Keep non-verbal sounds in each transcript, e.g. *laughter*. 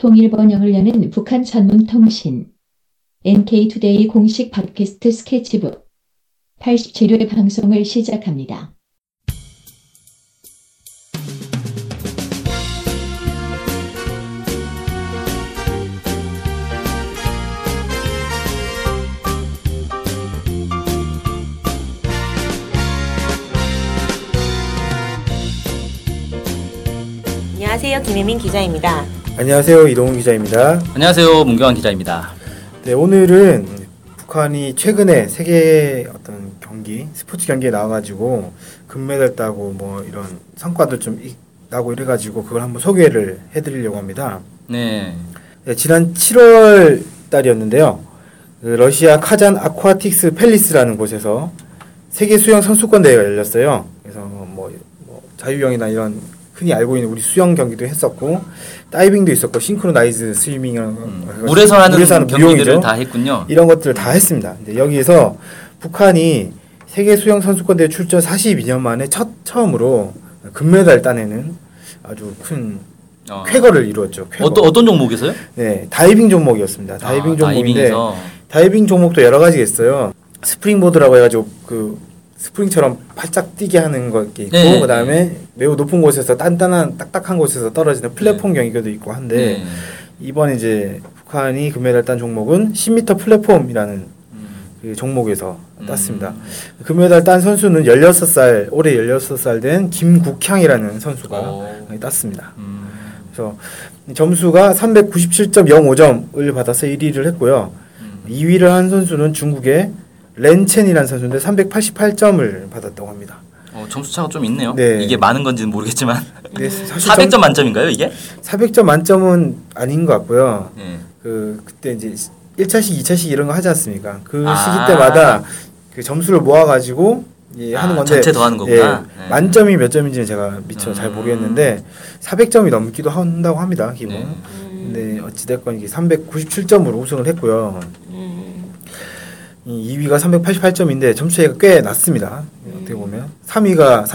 통일 번영을 여는 북한 전문 통신 NK투데이 공식 팟캐스트 스케치북 87회 방송을 시작합니다. 안녕하세요. 김혜민 기자입니다. 안녕하세요 이동훈 기자입니다. 안녕하세요. 문경환 기자입니다. 네 오늘은 북한이 최근에 세계 어떤 경기 스포츠 경기에 나와가지고 금메달 따고 뭐 이런 성과도 좀 이- 나고 이래가지고 그걸 한번 소개를 해드리려고 합니다. 네. 네, 지난 7월 달이었는데요. 그 러시아 카잔 아쿠아틱스 팰리스라는 곳에서 세계 수영 선수권 대회가 열렸어요. 그래서 뭐, 뭐 자유형이나 이런 흔히 알고 있는 우리 수영 경기도 했었고 다이빙도 있었고 싱크로나이즈 스위밍 물에서 하는 경기들을 무용이죠. 다 했군요. 이런 것들을 다 했습니다. 근데 여기에서 북한이 세계 수영 선수권 대회 출전 42년 만에 첫 처음으로 금메달 따내는 아주 큰 어. 쾌거를 이루었죠. 쾌거. 어떤 어떤 종목에서요? 네, 다이빙 종목이었습니다. 다이빙 아, 종목인데 다이빙에서. 다이빙 종목도 여러 가지가 있어요. 스프링보드라고 해가지고 그 스프링처럼 팔짝 뛰게 하는 거 있고 네, 그다음에 매우 높은 곳에서 단단한 딱딱한 곳에서 떨어지는 플랫폼 경기도 있고 한데 네. 이번 이제 북한이 금메달 딴 종목은 10m 플랫폼이라는 그 종목에서 음. 땄습니다. 금메달 딴 선수는 16살 올해 16살 된 김국향이라는 선수가 오. 땄습니다. 음. 그래서 점수가 397.05점을 받아서 1위를 했고요. 음. 2위를 한 선수는 중국의 렌첸이라는 선수인데 388점을 받았다고 합니다. 어, 점수 차가 좀 있네요. 네. 이게 많은 건지는 모르겠지만 근데 사실 *laughs* 400점 만점인가요, 이게? 400점 만점은 아닌 것 같고요. 네. 그 그때 이제 1차식, 2차식 이런 거 하지 않습니까? 그 아. 시기 때마다 그 점수를 모아 가지고 예, 아, 하는 건데 전체 더하는 거구나. 예, 네. 만점이 몇 점인지는 제가 미처 잘 음. 모르겠는데 400점이 넘기도 한다고 합니다. 기본. 네. 근데 어찌 됐건 이게 397점으로 우승을 했고요. 음, 이 2위가 388점인데 점수 차이가 꽤 낮습니다. 어떻게 보면 3위가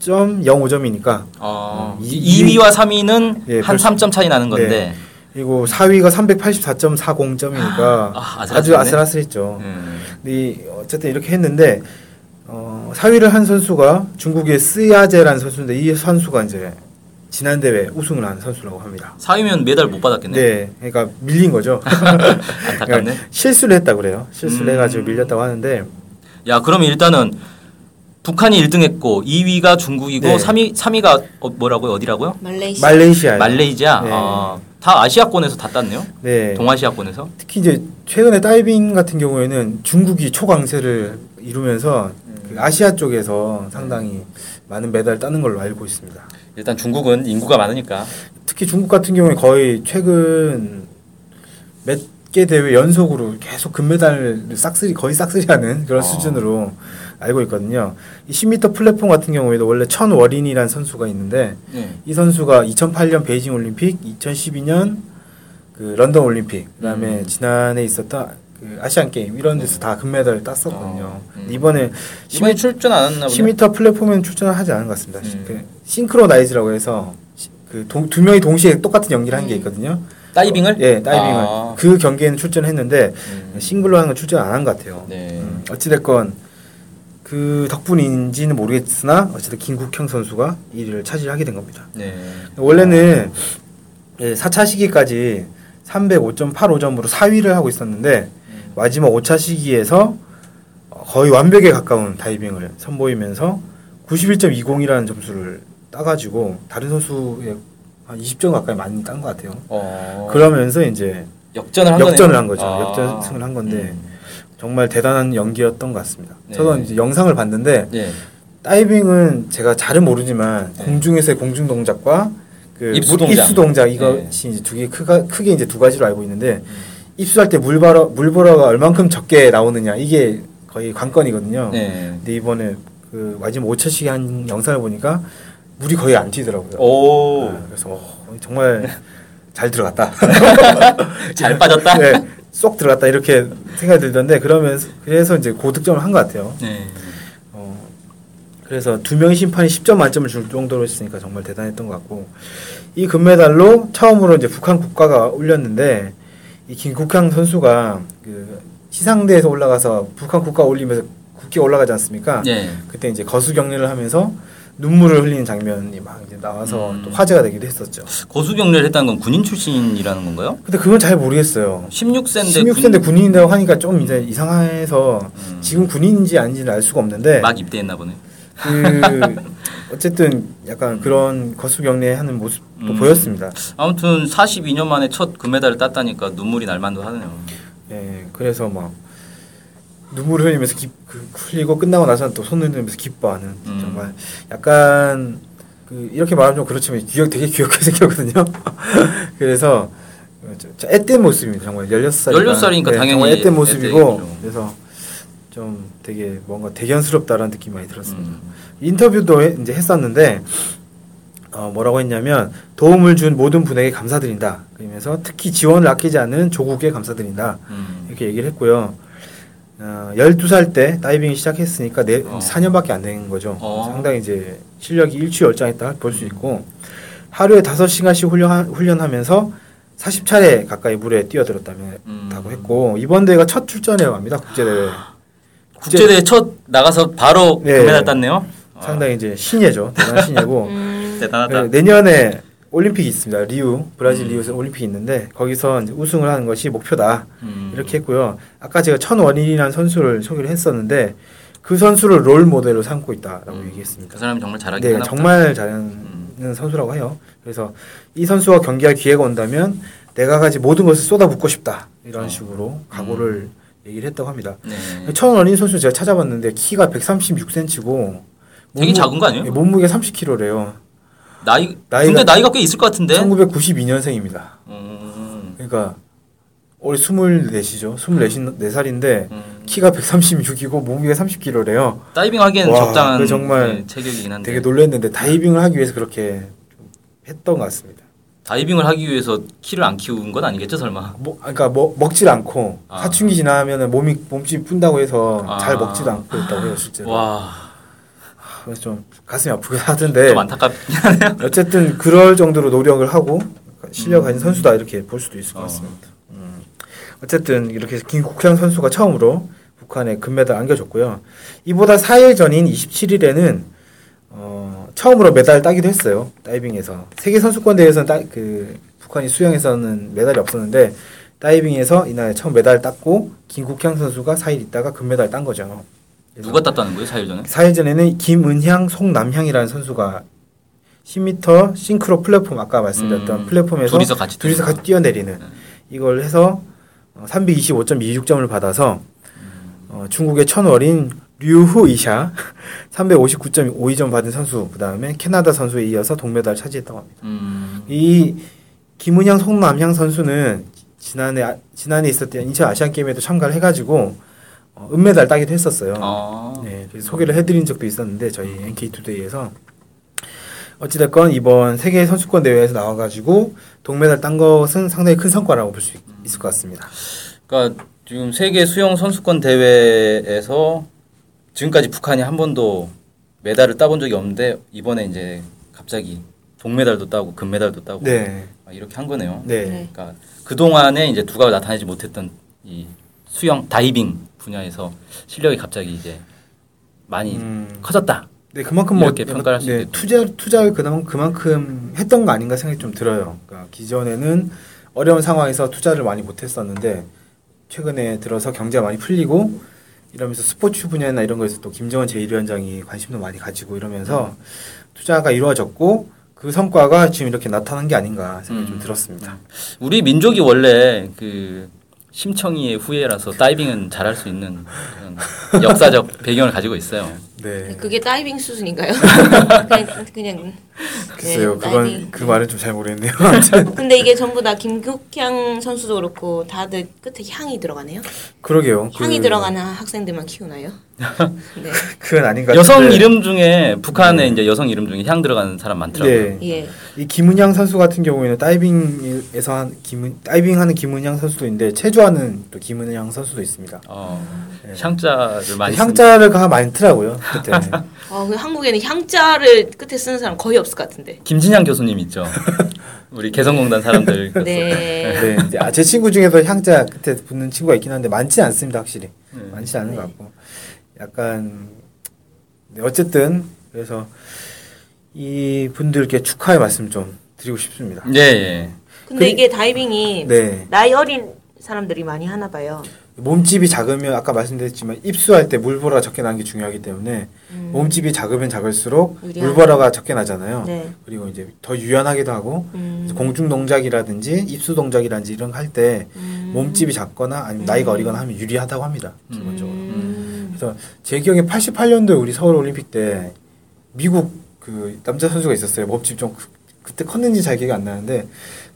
385.05점이니까 어, 이- 2위와 3위는 예, 한 벌써- 3점 차이 나는 건데. 그리고 4위가 384.40점이니까 아, 아주 아슬아슬하네. 아슬아슬했죠. 음. 근데 이- 어쨌든 이렇게 했는데 어, 4위를 한 선수가 중국의 스야제라는 선수인데 이 선수가 이제 지난 대회 우승을 한 선수라고 합니다. 4위면 메달 못 받았겠네. 네, 그러니까 밀린 거죠. *laughs* 안타깝네. 실수를 했다 그래요. 실수를 음. 해가지고 밀렸다고 하는데 야, 그러면 일단은 북한이 1등했고 2위가 중국이고 네. 3위 3위가 어, 뭐라고요? 어디라고요? 말레이시아. 말레이시아. 말레이시아. 네. 아, 다 아시아권에서 다 땄네요. 네. 동아시아권에서. 특히 이제 최근에 다이빙 같은 경우에는 중국이 초강세를 이루면서 그 아시아 쪽에서 상당히 많은 메달을 따는 걸로 알고 있습니다. 일단 중국은 인구가 많으니까. 특히 중국 같은 경우에 거의 최근 몇 개 대회 연속으로 계속 금메달을 싹쓸이 거의 싹쓸이하는 그런 어. 수준으로 알고 있거든요. 이 10m 플랫폼 같은 경우에도 원래 천워린이라는 선수가 있는데 네. 이 선수가 2008년 베이징 올림픽, 2012년 그 런던 올림픽, 그다음에 음. 지난해 있었던 그 아시안 게임 이런 데서 다 금메달을 땄었거든요. 어, 음. 이번에 이번에 출전 안 했나 보네. 10m 플랫폼에는 출전을 하지 않은 것 같습니다. 음. 그 싱크로나이즈라고 해서 그두 명이 동시에 똑같은 연기를 한 게 있거든요. 다이빙을? 예, 다이빙을 아. 그 경기에는 출전했는데 음. 싱글로 하는 건 출전 안 한 것 같아요. 네. 음, 어찌 됐건 그 덕분인지는 모르겠으나 어쨌든 김국형 선수가 1위를 차지하게 된 겁니다. 네. 원래는 예, 4차 시기까지 305.85점으로 4위를 하고 있었는데 마지막 5차 시기에서 거의 완벽에 가까운 다이빙을 선보이면서 91.20이라는 점수를 따가지고 다른 선수의 한 20점 가까이 많이 딴 것 같아요. 어. 그러면서 이제 역전을 한 역전을. 한 거죠. 아. 역전승을 한 건데 음. 정말 대단한 연기였던 것 같습니다. 네. 저도 이제 영상을 봤는데 네. 다이빙은 제가 잘은 모르지만 네. 공중에서의 공중 동작과 그 입수 물- 동작. 입수 동작 네. 이것이 이제 두 개 크게 이제 두 가지로 알고 있는데 입수할 때 물바라 물보라가 얼만큼 적게 나오느냐 이게 거의 관건이거든요. 네. 근데 이번에 그 마지막 5차식이 한 영상을 보니까 물이 거의 안 튀더라고요. 오. 아, 그래서 어, 정말 *laughs* 잘 들어갔다. *laughs* 잘 빠졌다. 네, 쏙 들어갔다 이렇게 생각이 들던데 그러면서 그래서 이제 고득점을 한 것 같아요. 네. 어, 그래서 두 명의 심판이 10점 만점을 줄 정도로 했으니까 정말 대단했던 것 같고 이 금메달로 처음으로 이제 북한 국가가 올렸는데 이 김국향 선수가 그 시상대에서 올라가서 북한 국가 올리면서 국기 올라가지 않습니까? 예. 그때 이제 거수 격리를 하면서 눈물을 흘리는 장면이 막 이제 나와서 음. 또 화제가 되기도 했었죠. 고수 경례를 했다는 건 군인 출신이라는 건가요? 근데 그건 잘 모르겠어요. 16세인데 16세인데 군인 이라고 하니까 좀 이제 이상해서 음. 지금 군인인지 아닌지는 알 수가 없는데 막 입대했나 보네. 그 어쨌든 약간 그런 거수 격리하는 모습도 음. 보였습니다. 아무튼 42년 만에 첫 금메달을 땄다니까 눈물이 날 만도 하네요. 예, 그래서 막 눈물을 흘리면서 기, 그, 흘리고 끝나고 나서는 또 손을 들면서 기뻐하는 음. 정말 약간 그 이렇게 말하면 좀 그렇지만 귀엽 되게 귀엽게 생겼거든요. *laughs* 그래서 앳된 모습입니다. 정말 16살 16살이니까 당연히 정말 앳된 모습이고. 그래서 좀 되게 뭔가 대견스럽다라는 느낌이 많이 들었습니다. 음. 인터뷰도 해- 이제 했었는데 어, 뭐라고 했냐면 도움을 준 모든 분에게 감사드린다. 그러면서 특히 지원을 아끼지 않는 조국에 감사드린다. 음. 이렇게 얘기를 했고요. 어, 12살 때 다이빙을 시작했으니까 네, 어. 4년밖에 안 된 거죠. 어. 상당히 이제 실력이 일취월장했다 볼 수 있고 하루에 5시간씩 훈련, 훈련하면서 40차례 가까이 물에 뛰어들었다고 음. 했고 이번 대회가 첫 출전이라고 합니다. 국제대회. 국제대회 첫 나가서 바로 네. 금메달 땄네요. 아, 상당히 이제 신예죠. 대단한 신예고 *laughs* 음, 대단하다. 네, 내년에 올림픽이 있습니다. 리우 브라질 음. 리우에서 올림픽이 있는데 거기서 이제 우승을 하는 것이 목표다. 음. 이렇게 했고요. 아까 제가 천원인이라는 선수를 소개를 했었는데 그 선수를 롤 모델로 삼고 있다라고 음. 얘기했습니다. 그 사람이 정말 잘하긴 네. 정말 잘하는 선수라고 해요. 그래서 이 선수와 경기할 기회가 온다면 내가 가지 모든 것을 쏟아붓고 싶다 이런 어. 식으로 각오를 얘기를 했다고 합니다. 네. 천원인 선수 제가 찾아봤는데 키가 136cm고 되게 작은 거 아니에요? 몸무게 30kg래요. 나이 나이가- 근데 나이가 꽤 있을 것 같은데. 1992년생입니다. 음. 그러니까 올해 24시죠. 24살인데 음. 키가 136이고 몸무게 30kg래요. 다이빙 하기엔 와, 적당한 그 정말 네, 체격이긴 한데 되게 놀랐는데 다이빙을 하기 위해서 그렇게 좀 했던 것 같습니다. 다이빙을 하기 위해서 키를 안 키운 건 아니겠죠 설마? 뭐, 그러니까 뭐 먹질 않고 아. 사춘기 지나면은 몸이 몸집이 푼다고 해서 아. 잘 먹지도 않고 했다고 해요 실제로. 와, 그래서 좀 가슴이 아프긴 좀 하던데 안타깝긴 하네요. *laughs* 어쨌든 그럴 정도로 노력을 하고 실력 가진 선수다 이렇게 볼 수도 있을 것 어. 같습니다. 음. 어쨌든 이렇게 김국현 선수가 처음으로 북한에 금메달 안겨줬고요. 이보다 4일 전인 27일에는 어, 처음으로 메달 따기도 했어요. 다이빙에서 세계 선수권 대회에서는 따, 그 북한이 수영에서는 메달이 없었는데 다이빙에서 이날 처음 메달 땄고 김국현 선수가 4일 있다가 금메달 딴 거죠. 누가 땄다는 거예요 4일 전에? 4일 전에는 김은향, 송남향이라는 선수가 10m 싱크로 플랫폼 아까 말씀드렸던 음, 플랫폼에서 둘이서 같이 둘이서 같이 뛰어내리는 이걸 해서 어, 325.26점을 받아서 어, 중국의 천월인 류후 이샤 *laughs* 359.52점 받은 선수 그다음에 캐나다 선수에 이어서 동메달 차지했다고 합니다. 음. 이 김은향, 송남향 선수는 지난해 아- 지난해 있었던 인천 아시안 게임에도 참가를 해가지고 어, 은메달 따기도 했었어요. 아. 네, 소개를 해드린 적도 있었는데 저희 NK 투데이에서 어찌됐건 이번 세계 선수권 대회에서 나와가지고 동메달 딴 것은 상당히 큰 성과라고 볼 수 있을 것 같습니다. 그러니까 지금 세계 수영 선수권 대회에서 지금까지 북한이 한 번도 메달을 따본 적이 없는데 이번에 이제 갑자기 동메달도 따고 금메달도 따고 네, 막 이렇게 한 거네요. 네, 네. 그러니까 그 동안에 이제 두가 나타내지 못했던 이 수영 다이빙 분야에서 실력이 갑자기 이제 많이 음, 커졌다. 네 그만큼 뭐 이렇게 평가할 수 네. 투자 투자를 그나마 그만큼 했던 거 아닌가 생각이 좀 들어요. 그러니까 기존에는 어려운 상황에서 투자를 많이 못했었는데 최근에 들어서 경제가 많이 풀리고 이러면서 스포츠 분야나 이런 거에서 또 김정은 제1위원장이 관심도 많이 가지고 이러면서 투자가 이루어졌고 그 성과가 지금 이렇게 나타난 게 아닌가 생각이 좀 음. 들었습니다. 우리 민족이 원래 그 심청이의 후예라서 다이빙은 잘할 수 있는 그런 역사적 배경을 가지고 있어요. 네. 그게 다이빙 수준인가요? *laughs* 그냥 그냥 글쎄요, 네, 그건 다이빙. 그 말은 좀 잘 모르겠네요. *laughs* 근데 이게 전부 다 김국향 선수도 그렇고 다들 끝에 향이 들어가네요. 그러게요. 향이 그- 들어가는 학생들만 키우나요? *laughs* 네. 그건 아닌 것 여성 같은데. 이름 중에 북한에 이제 여성 이름 중에 향 들어가는 사람 많더라고요. 네. 예. 이 김은향 선수 같은 경우에는 다이빙에서 한 김은 다이빙하는 김은향 선수도 있는데 체조하는 또 김은향 선수도 있습니다. 어, 네. 향자를 많이 향자를 가 많더라고요 그때. *laughs* 어, 그 한국에는 향자를 끝에 쓰는 사람 거의 없을 것 같은데. 김진양 교수님 있죠. *laughs* 우리 개성공단 사람들. *laughs* 그 네. 네, 이제 아, 제 친구 중에서 향자 끝에 붙는 친구가 있긴 한데 많지 않습니다, 확실히. 네. 많지 않은 것 같고. 약간 네, 어쨌든 그래서 이 분들께 축하의 말씀 좀 드리고 싶습니다. 예, 예. 근데 그- 이게 다이빙이 네. 나이 어린 사람들이 많이 하나 봐요. 몸집이 작으면 아까 말씀드렸지만 입수할 때 물보라가 적게 나는 게 중요하기 때문에 음. 몸집이 작으면 작을수록 유리한. 물보라가 적게 나잖아요. 네. 그리고 이제 더 유연하기도 하고 음. 공중 동작이라든지 입수 동작이라든지 이런 거 할때 음. 몸집이 작거나 아니면 나이가 어리거나 하면 유리하다고 합니다. 기본적으로. 음. 그래서 제 기억에 88년도에 우리 서울 올림픽 때 미국 그 남자 선수가 있었어요. 몸집 좀 크- 그때 컸는지 잘 기억이 안 나는데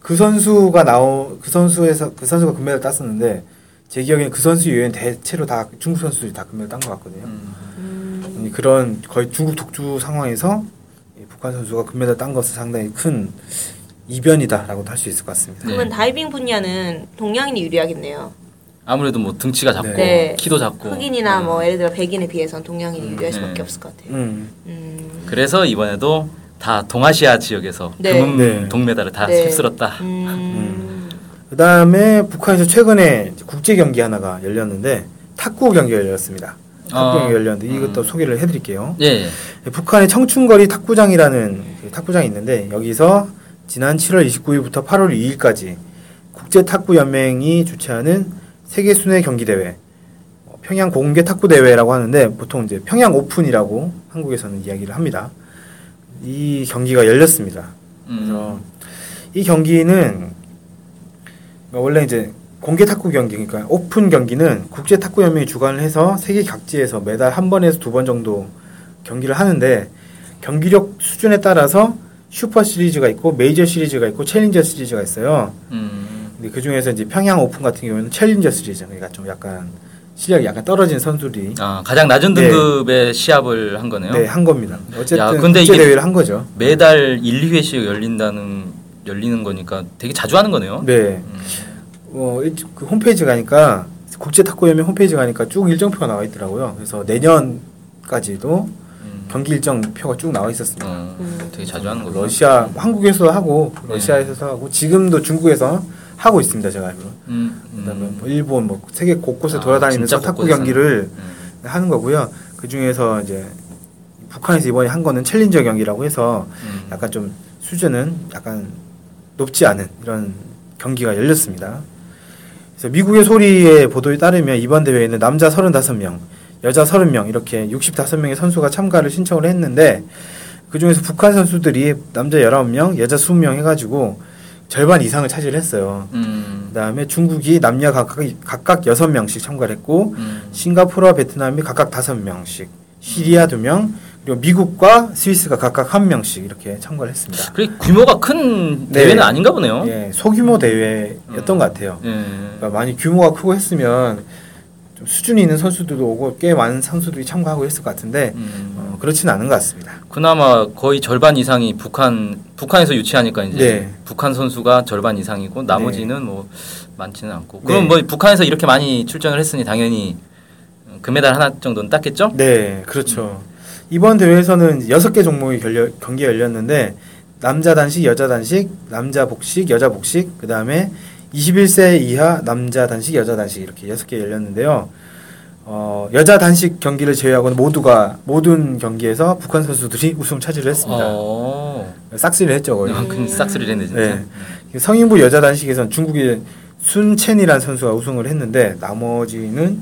그 선수가 나오 그 선수에서 그 선수가 금메달 땄었는데 제 기억에는 그 선수 이외엔 대체로 다 중국 선수들이 다 금메달 딴 것 같거든요. 음. 음. 그런 거의 중국 독주 상황에서 이 북한 선수가 금메달 딴 것은 상당히 큰 이변이다라고도 할 수 있을 것 같습니다. 그러면 네. 다이빙 분야는 동양인이 유리하겠네요. 아무래도 뭐 등치가 작고 네. 키도 작고. 흑인이나 음. 뭐 예를 들어 백인에 비해서는 동양인이 유리할 수밖에 네. 없을 것 같아요. 음. 음. 그래서 이번에도 다 동아시아 지역에서 네. 금은 네. 동메달을 다 네. 휩쓸었다. 음. 그 다음에 북한에서 최근에 국제 경기 하나가 열렸는데 탁구 경기가 열렸습니다. 탁구 아. 경기가 열렸는데 이것도 음. 소개를 해드릴게요. 예, 예. 북한의 청춘거리 탁구장이라는 그 탁구장이 있는데 여기서 지난 7월 29일부터 8월 2일까지 국제 탁구 연맹이 주최하는 세계 순회 경기 대회 어, 평양 공개 탁구 대회라고 하는데 보통 이제 평양 오픈이라고 한국에서는 이야기를 합니다. 이 경기가 열렸습니다. 그래서 음. 이 경기는 원래 이제 공개 탁구 경기 그러니까 오픈 경기는 국제 탁구 연맹이 주관을 해서 세계 각지에서 매달 한 번에서 두 번 정도 경기를 하는데 경기력 수준에 따라서 슈퍼 시리즈가 있고 메이저 시리즈가 있고 챌린저 시리즈가 있어요. 음. 근데 그 중에서 이제 평양 오픈 같은 경우에는 챌린저 시리즈 그러니까 좀 약간 실력이 약간 떨어진 선수들이 아, 가장 낮은 네. 등급의 시합을 한 거네요. 네, 한 겁니다. 어쨌든 야, 근데 국제 이게- 대회를 한 거죠. 매달 1, 2회씩 열린다는 열리는 거니까 되게 자주 하는 거네요. 네. 음. 어, 일- 그 홈페이지 가니까 국제 탁구 연맹 홈페이지 가니까 쭉 일정표가 나와 있더라고요. 그래서 내년까지도 음. 경기 일정표가 쭉 나와 있었습니다. 어, 음. 되게 자주 하는 거죠. 러시아 한국에서도 하고 네. 러시아에서도 하고 지금도 중국에서 하고 있습니다. 제가 알기로. 음, 그다음에 음. 뭐 일본 뭐 세계 곳곳에 아, 돌아다니면서 탁구 곳곳에서. 경기를 음. 하는 거고요. 그 중에서 이제 북한에서 이번에 한 거는 챌린저 경기라고 해서 음. 약간 좀 수준은 약간 높지 않은 이런 경기가 열렸습니다. 그래서 미국의 소리의 보도에 따르면 이번 대회에는 남자 35명, 여자 30명 이렇게 65명의 선수가 참가를 신청을 했는데 그 중에서 북한 선수들이 남자 19명, 여자 20명 해가지고 절반 이상을 차지를 했어요. 음. 그다음에 중국이 남녀 각각, 각각 6명씩 참가를 했고 음. 싱가포르와 베트남이 각각 5명씩, 시리아 2명, 그리고 미국과 스위스가 각각 1명씩 이렇게 참가를 했습니다. 그래 규모가 큰 네. 대회는 아닌가 보네요. 예, 소규모 대회였던 것 같아요. 예. 그러니까 많이 규모가 크고 했으면 좀 수준이 있는 선수들도 오고 꽤 많은 선수들이 참가하고 했을 것 같은데 음. 어, 그렇지는 않은 것 같습니다. 그나마 거의 절반 이상이 북한 북한에서 유치하니까 이제 네. 북한 선수가 절반 이상이고 나머지는 뭐 많지는 않고 네. 그럼 뭐 북한에서 이렇게 많이 출전을 했으니 당연히 금메달 하나 정도는 땄겠죠? 네, 그렇죠. 이번 대회에서는 여섯 개 종목이 결려, 경기가 열렸는데 남자 단식, 여자 단식, 남자 복식, 여자 복식, 그 다음에 21세 이하 남자 단식, 여자 단식 이렇게 여섯 개 열렸는데요. 어, 여자 단식 경기를 제외하고는 모두가 모든 경기에서 북한 선수들이 우승 차지를 했습니다. 어. 싹쓸이를 했죠 거의. 아, 큰 싹쓸이를 했네 진짜. 네. 성인부 여자 단식에서는 중국의 순첸이라는 선수가 우승을 했는데 나머지는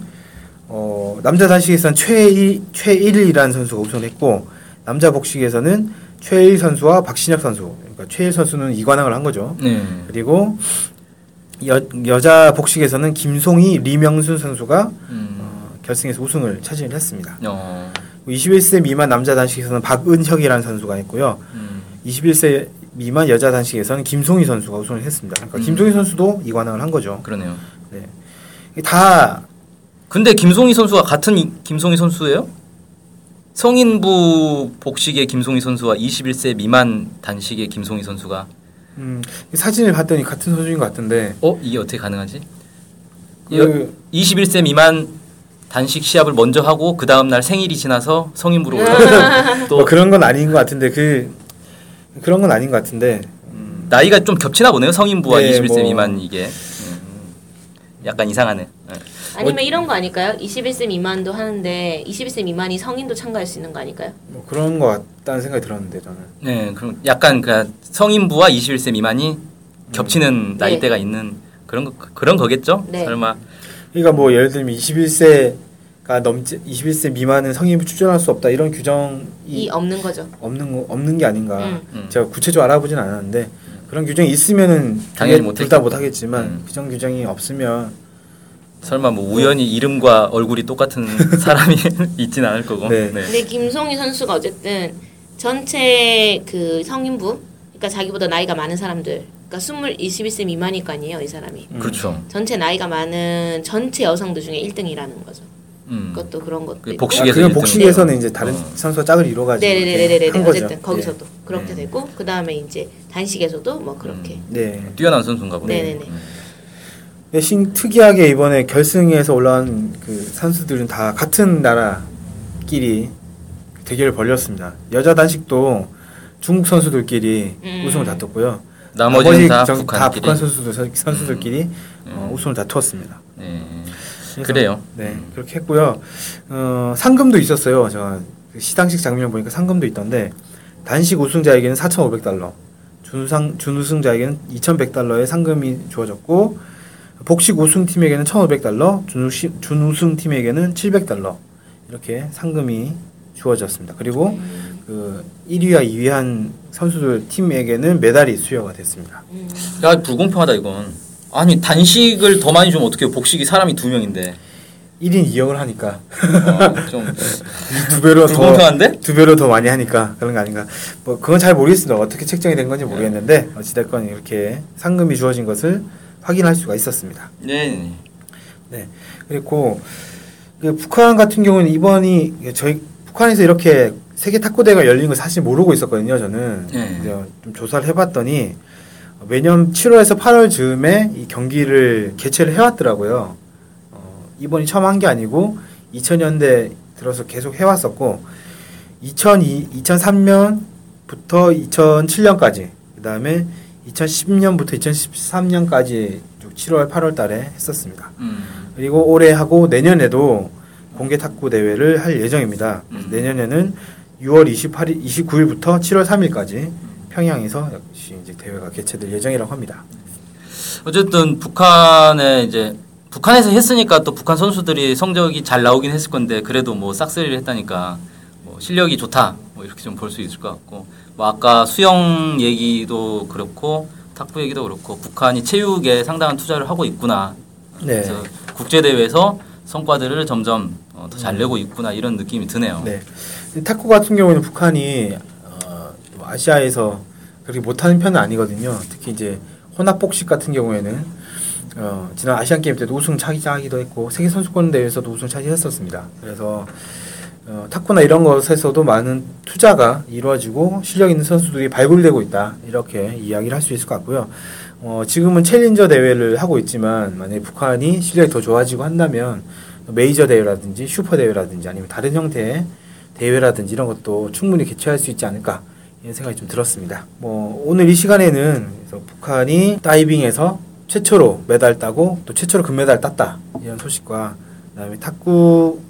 어, 남자 단식에서는 최일 최일이라는 선수가 우승을 했고 남자 복식에서는 최일 선수와 박신혁 선수 그러니까 최일 선수는 이관왕을 한 거죠. 네. 그리고 여, 여자 복식에서는 김송희, 리명순 선수가 음. 어, 결승에서 우승을 차지했습니다. 어. 21세 미만 남자 단식에서는 박은혁이라는 선수가 있고요. 음. 21세 미만 여자 단식에서는 김송희 선수가 우승을 했습니다. 그러니까 음. 김송희 선수도 이관왕을 한 거죠. 그러네요. 이게 다 근데 김송희 선수가 같은 이- 김송희 선수예요? 성인부 복식의 김송희 선수와 21세 미만 단식의 김송희 선수가 음, 사진을 봤더니 같은 선수인 것 같은데 어 이게 어떻게 가능하지? 그, 21세 미만 단식 시합을 먼저 하고 그 다음 날 생일이 지나서 성인부로 올라가서 *laughs* 또뭐 그런 건 아닌 것 같은데 그 그런 건 아닌 것 같은데 나이가 좀 겹치나 보네요. 성인부와 네, 21세 뭐. 미만 이게. 음, 약간 이상하네. 네. 아니면 이런 거 아닐까요? 21세 미만도 하는데 21세 미만이 성인도 참가할 수 있는 거 아닐까요? 뭐 그런 것 같다는 생각이 들었는데 저는 네, 그럼 약간 그 성인부와 21세 미만이 겹치는 네. 나이대가 있는 그런 거 그런 거겠죠? 네. 설마. 그러니까 뭐 예를 들면 21세가 넘지 21세 미만은 성인부 출전할 수 없다 이런 규정이 이 없는 거죠. 없는 거 없는 게 아닌가. 음. 음. 제가 구체적으로 알아보진 않았는데 그런 규정이 있으면은 당연히 둘다 못하겠지만 음. 규정 규정이 없으면 설마 뭐 우연히 이름과 얼굴이 똑같은 *laughs* 사람이 *laughs* 있진 않을 거고. 네. 근데 김송희 선수가 어쨌든 전체 그 성인부, 그러니까 자기보다 나이가 많은 사람들, 그러니까 20, 21세 미만일 거 아니에요, 이 사람이. 그렇죠. 전체 나이가 많은 전체 여성들 중에 1등이라는 거죠. 음. 그것도 그런 것도 그. 복식에서 일등. 복식에서는 이제 다른 어. 선수가 짝을 이뤄가지고 네네네네네. 이렇게 한 거죠. 어쨌든 거기서도 그렇게 네. 되고 그 다음에 이제 단식에서도 뭐 그렇게. 네. 네. 뛰어난 선수인가 보네. 네네네. 음. 대신 특이하게 이번에 결승에서 올라온 그 선수들은 다 같은 나라끼리 대결을 벌였습니다. 여자 단식도 중국 선수들끼리 음. 우승을 다퉜고요. 나머지는 다 전- 다. 북한 선수들 선- 선수들끼리 음. 어, 우승을 다투었습니다. 네. 그래요. 네, 그렇게 했고요. 어, 상금도 있었어요. 그 시상식 장면 보니까 상금도 있던데 단식 우승자에게는 4,500달러, 준상 준우승자에게는 2,100달러의 상금이 주어졌고 복식 우승 팀에게는 1,500달러, 준우시, 준우승 팀에게는 700달러 이렇게 상금이 주어졌습니다. 그리고 그 1위와 2위 한 선수들 팀에게는 메달이 수여가 됐습니다. 음. 야 불공평하다 이건. 아니 단식을 더 많이 주면 어떻게 복식이 사람이 두 명인데 1인 2역을 하니까 어, *laughs* 좀두 배로 더 불공평한데? 두 배로 더 많이 하니까 그런 거 아닌가. 뭐 그건 잘 모르겠습니다. 어떻게 책정이 된 건지 모르겠는데 어찌됐건 이렇게 상금이 주어진 것을 확인할 수가 있었습니다. 네. 그리고 그 북한 같은 경우는 이번이 저희 북한에서 이렇게 세계 탁구 대회가 열린 걸 사실 모르고 있었거든요. 저는 네. 좀 조사를 해봤더니 매년 7월에서 8월 즈음에 이 경기를 개최를 해왔더라고요. 어, 이번이 처음 한 게 아니고 2000년대 들어서 계속 해왔었고 2002, 2003년부터 2007년까지 그 다음에 2010년부터 2013년까지 7월, 8월 달에 했었습니다. 음. 그리고 올해 하고 내년에도 공개 탁구 대회를 할 예정입니다. 음. 내년에는 6월 28일, 29일부터 7월 3일까지 평양에서 역시 이제 대회가 개최될 예정이라고 합니다. 어쨌든 북한에 이제 북한에서 했으니까 또 북한 선수들이 성적이 잘 나오긴 했을 건데 그래도 뭐 싹쓸이를 했다니까 뭐 실력이 좋다 뭐 이렇게 좀 볼 수 있을 것 같고 뭐 아까 수영 얘기도 그렇고 탁구 얘기도 그렇고 북한이 체육에 상당한 투자를 하고 있구나 네. 그래서 국제 대회에서 성과들을 점점 어, 더잘 내고 있구나 이런 느낌이 드네요. 네. 탁구 같은 경우는 북한이 어, 뭐 아시아에서 그렇게 못하는 편은 아니거든요. 특히 이제 혼합 복식 같은 경우에는 어, 지난 아시안 게임 때도 우승 차지하기도 했고 세계 선수권 대회에서도 우승 차지했었습니다. 그래서 어, 탁구나 이런 것에서도 많은 투자가 이루어지고 실력 있는 선수들이 발굴되고 있다 이렇게 이야기를 할 수 있을 것 같고요. 어, 지금은 챌린저 대회를 하고 있지만 만약에 북한이 실력이 더 좋아지고 한다면 메이저 대회라든지 슈퍼 대회라든지 아니면 다른 형태의 대회라든지 이런 것도 충분히 개최할 수 있지 않을까 생각이 좀 들었습니다. 뭐 오늘 이 시간에는 그래서 북한이 다이빙에서 최초로 메달 따고 또 최초로 금메달 땄다 이런 소식과 그다음에 탁구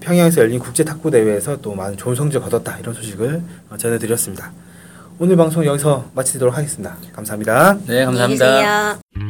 평양에서 열린 국제 탁구 대회에서 또 많은 좋은 성적 거뒀다 이런 소식을 어, 전해드렸습니다. 오늘 방송 여기서 마치도록 하겠습니다. 감사합니다. 네, 감사합니다.